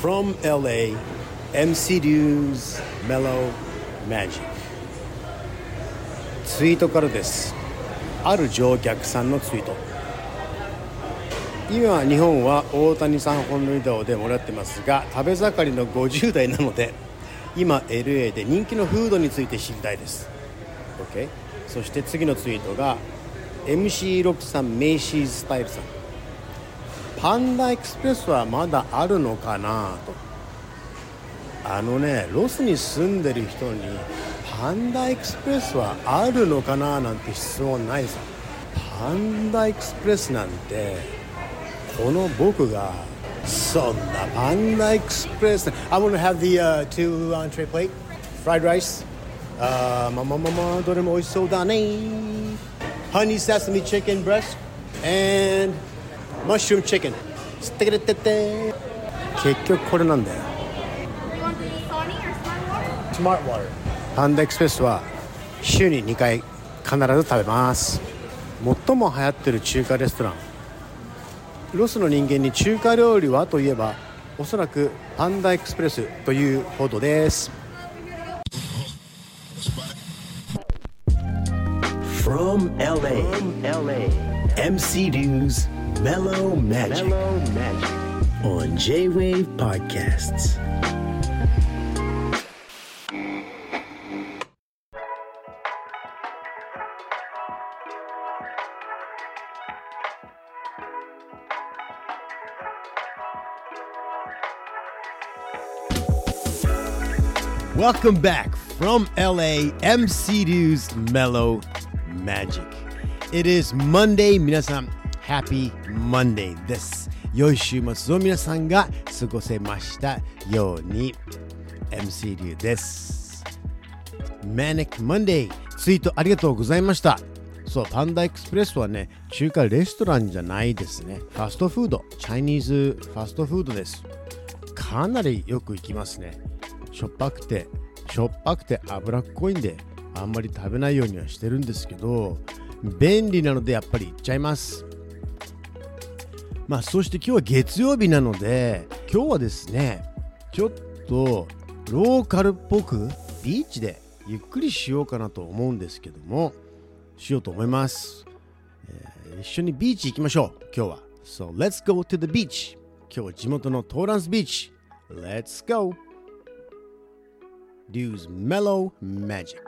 From LA, MC Dew's Mellow Magic. ツイートからです。ある乗客さんのツイート。今日本は大谷さん本塁打をでもらってますが食べ盛りの50代なので今 LA で人気のフードについて知りたいです。OK そして次のツイートが MC6 さんメイシーズスタイルさん。パンダエクスプレスはまだあるのかなと。あのねロスに住んでる人にパンダエクスプレスはあるのかななんて質問ないさ。パンダエクスプレスなんてこの僕がそんなパンダエクスプレス I want to have the、uh, two entree plate fried rice. あまあまあまあまあどれも美味しそうだね。Honey sesame chicken breast and mushroom chicken. つってくれてて結局これなんだよ。Smart Water? パンダエクスプレスは週に2回必ず食べます。最も流行ってる中華レストラン。ロスの人間に中華料理はといえばおそらくパンダエクスプレスというほどです。From LA, LA. MC Dew's Mellow Magic, Mellow Magic. on J Wave Podcasts. Welcome back from LA, MC Dew's Mellow Magic. It is Monday. Minasan, Happy Monday です。良い週末を皆さんが過ごせましたように、MC Dew です。Manic Monday ツイートありがとうございました。そう、パンダエクスプレスはね、中華レストランじゃないですね。ファストフード、チャイニーズファストフードです。かなりよく行きますね。しょっぱくて、しょっぱくて脂っこいんで、あんまり食べないようにはしてるんですけど、便利なのでやっぱり行っちゃいます。まあ、そして今日は月曜日なので、今日はですね、ちょっとローカルっぽくビーチでゆっくりしようかなと思うんですけども、しようと思います。えー一緒にビーチ行きましょう、今日は。So, let's go to the beach. 今日は地元のトーランスビーチ。Let's go! Dew's Mellow Magic.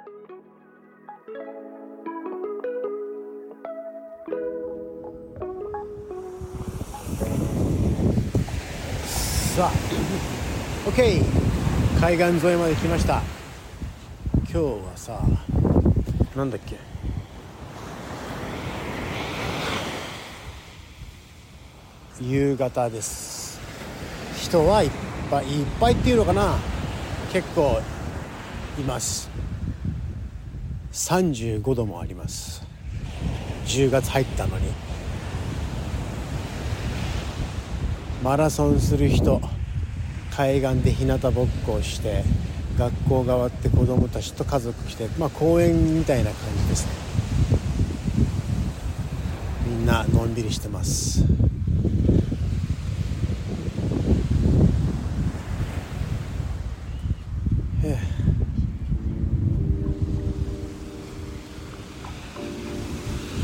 さあ。OK 海岸沿いまで来ました。今日はさなんだっけ？夕方です。人はいっぱいいっぱいっていうのかな？結構います。35度もあります。10月入ったのに。マラソンする人海岸で日向ぼっこをして学校が終わって子供たちと家族来てまあ公園みたいな感じですね。みんなのんびりしてます。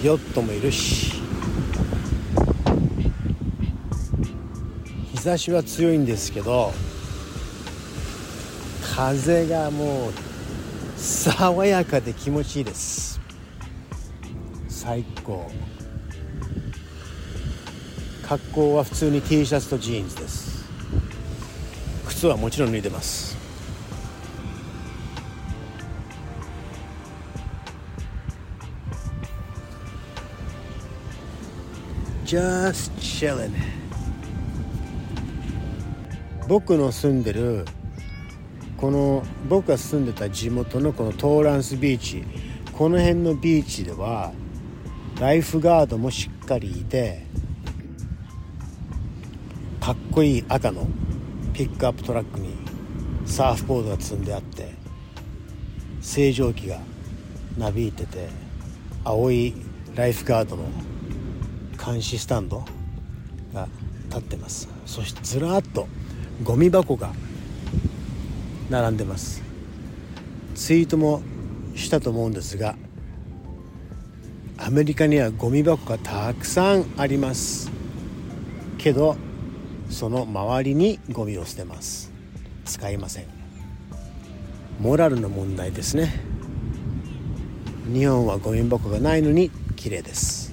ヨットもいるし。差しは強いんですけど風がもう爽やかで気持ちいいです。最高。格好は普通に T シャツとジーンズです。靴はもちろん脱いでます。ジャス chillin' 僕の住んでるこの僕が住んでた地元のこのトーランスビーチこの辺のビーチではライフガードもしっかりいてかっこいい赤のピックアップトラックにサーフボードが積んであって清浄機がなびいてて青いライフガードの監視スタンドが立ってます。そしてずらっとゴミ箱が並んでます。ツイートもしたと思うんですがアメリカにはゴミ箱がたくさんあります。けどその周りにゴミを捨てます。使いません。モラルの問題ですね。日本はゴミ箱がないのに綺麗です。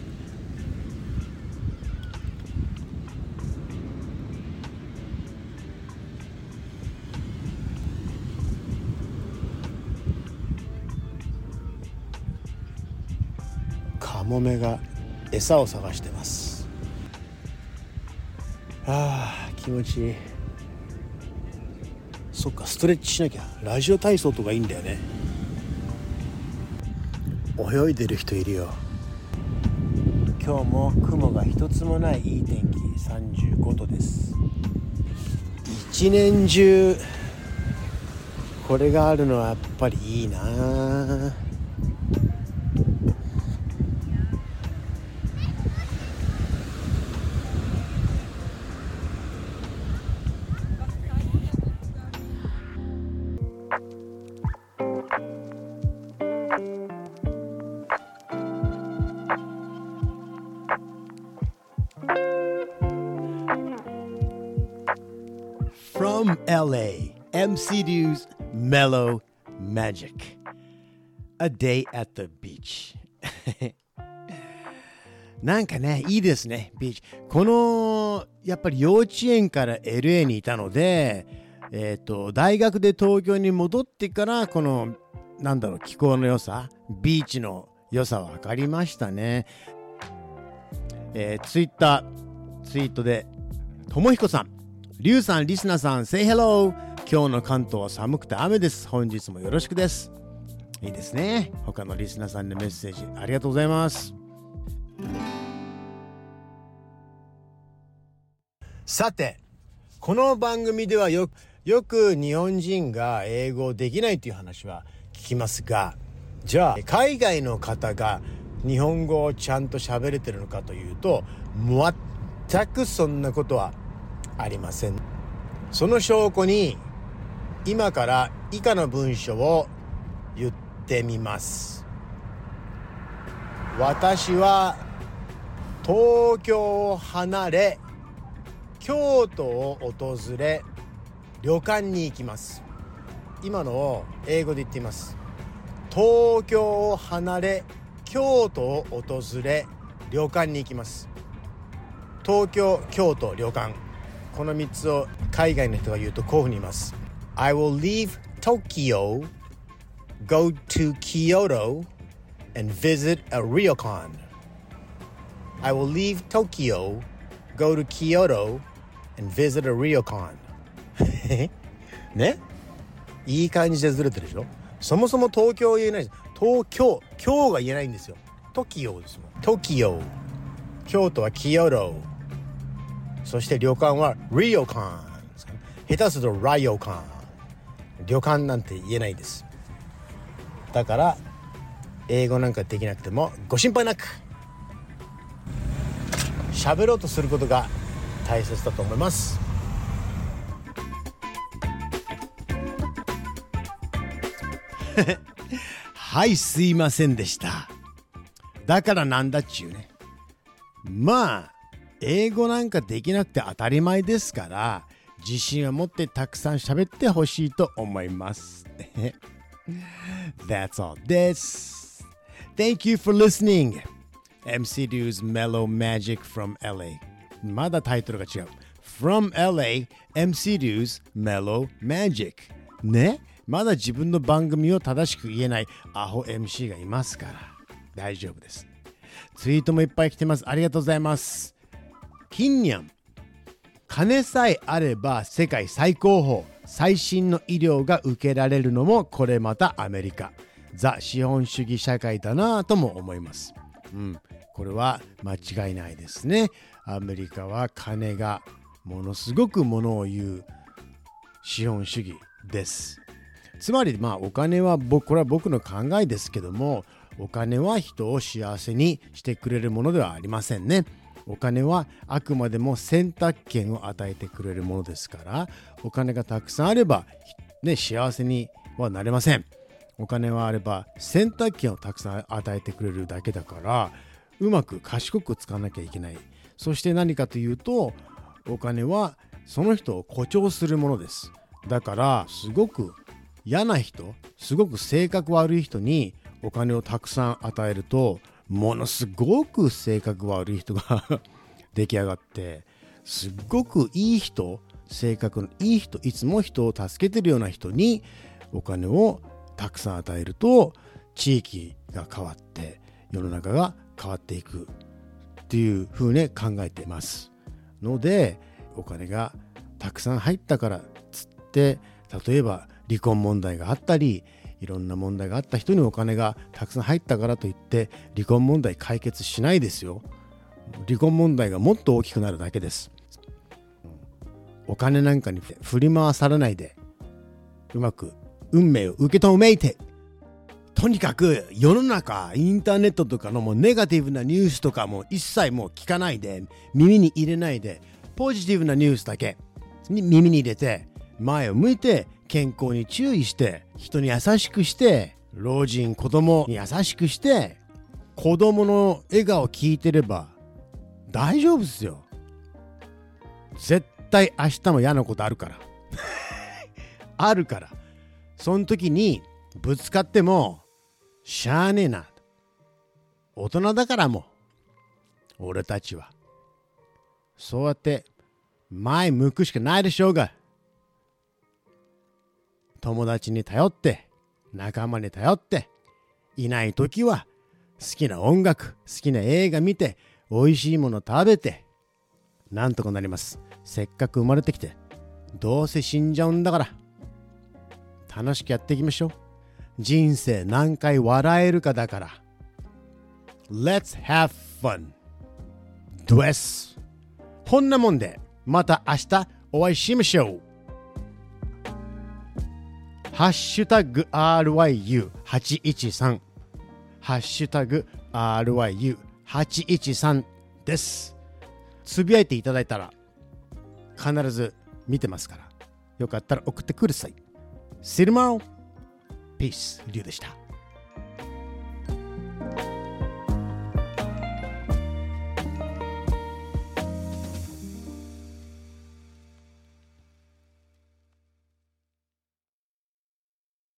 カモメが餌を探してます。あー気持ちいい。そっかストレッチしなきゃ。ラジオ体操とかいいんだよね。泳いでる人いるよ。今日も雲が一つもないいい天気。35度です。一年中これがあるのはやっぱりいいな。あ LA, MC Dew's Mellow Magic. A day at the beach. なんかね、いいですね、ビーチ。この、やっぱり幼稚園から LA にいたので、えっ、と、大学で東京に戻ってから、この、なんだろう、気候の良さ、ビーチの良さは分かりましたね。えー、ツイッター、ツイートで、ともひこさん、りゅうさん、リスナーさん、say hello! 今日の関東は寒くて雨です。本日もよろしくです。いいですね。他のリスナーさんのメッセージありがとうございます。さて、この番組ではよよく日本人が英語できないという話は聞きますが、じゃあ海外の方が日本語をちゃんと喋れてるのかというと、全くそんなことはありません。その証拠に今から以下の文章を言ってみます。私は東京を離れ京都を訪れ旅館に行きます今のを英語で言っています東京を離れ京都を訪れ旅館に行きます東京京都旅館この3つを海外の人が言うとこういうふうに言います I will leave Tokyo go to Kyoto and visit a ryokan I will leave Tokyo go to Kyoto and visit a ryokan ねいい感じでずれてるでしょそもそも東京言えない東京京が言えないんですよ Tokyo ですもん Tokyo 京都は Kyoto そして旅館は ryokan ですか下手すると ryokan 旅館なんて言えないです。だから英語なんかできなくてもご心配なく。喋ろうとすることが大切だと思います。はいすいませんでした。だからなんだっちゅうね。まあ英語なんかできなくて当たり前ですから自信を持ってたくさん喋ってほしいと思います That's all this. Thank you for listening. MC Do's Mellow Magic from LA まだタイトルが違う。From LA MC Do's Mellow Magic. ね？まだ自分の番組を正しく言えないアホ MC がいますから。大丈夫です。ツイートもいっぱい来てます。ありがとうございます金にゃん金さえあれば世界最高峰最新の医療が受けられるのもこれまたアメリカ。ザ資本主義社会だなぁとも思います。うん。これは間違いないですね。アメリカは金がものすごくものを言う資本主義です。つまりまあお金は僕これは僕の考えですけどもお金は人を幸せにしてくれるものではありませんね。お金はあくまでも選択権を与えてくれるものですからお金がたくさんあれば、ね、幸せにはなれません。お金はあれば選択権をたくさん与えてくれるだけだからうまく賢く使わなきゃいけない。そして何かというとお金はその人を誇張するものです。だからすごく嫌な人すごく性格悪い人にお金をたくさん与えるとものすごく性格悪い人が 出来上がってすっごくいい人性格のいい人いつも人を助けてるような人にお金をたくさん与えると地域が変わって世の中が変わっていくっていうふうに考えてます。のでお金がたくさん入ったからつって例えば離婚問題があったりいろんな問題があった人にお金がたくさん入ったからといって離婚問題解決しないですよ。離婚問題がもっと大きくなるだけです。お金なんかに振り回されないでうまく運命を受け止めてとにかく世の中インターネットとかのもうネガティブなニュースとかも一切もう聞かないで耳に入れないでポジティブなニュースだけに耳に入れて前を向いて健康に注意して人に優しくして老人子供に優しくして子供の笑顔を聞いてれば大丈夫ですよ。絶対明日も嫌なことあるから。あるから。その時にぶつかってもしゃあねえな。大人だからも俺たちは。そうやって前向くしかないでしょうが。友達に頼って仲間に頼っていない時は好きな音楽好きな映画見て美味しいもの食べてなんとかなります。せっかく生まれてきてどうせ死んじゃうんだから楽しくやっていきましょう。人生何回笑えるかだから Let's have fun. ですこんなもんでまた明日お会いしましょう。ハッシュタグ RYU813 ハッシュタグ RYU813 です。つぶやいていただいたら必ず見てますから。よかったら送ってください。シルマオ、ピースリュウでした。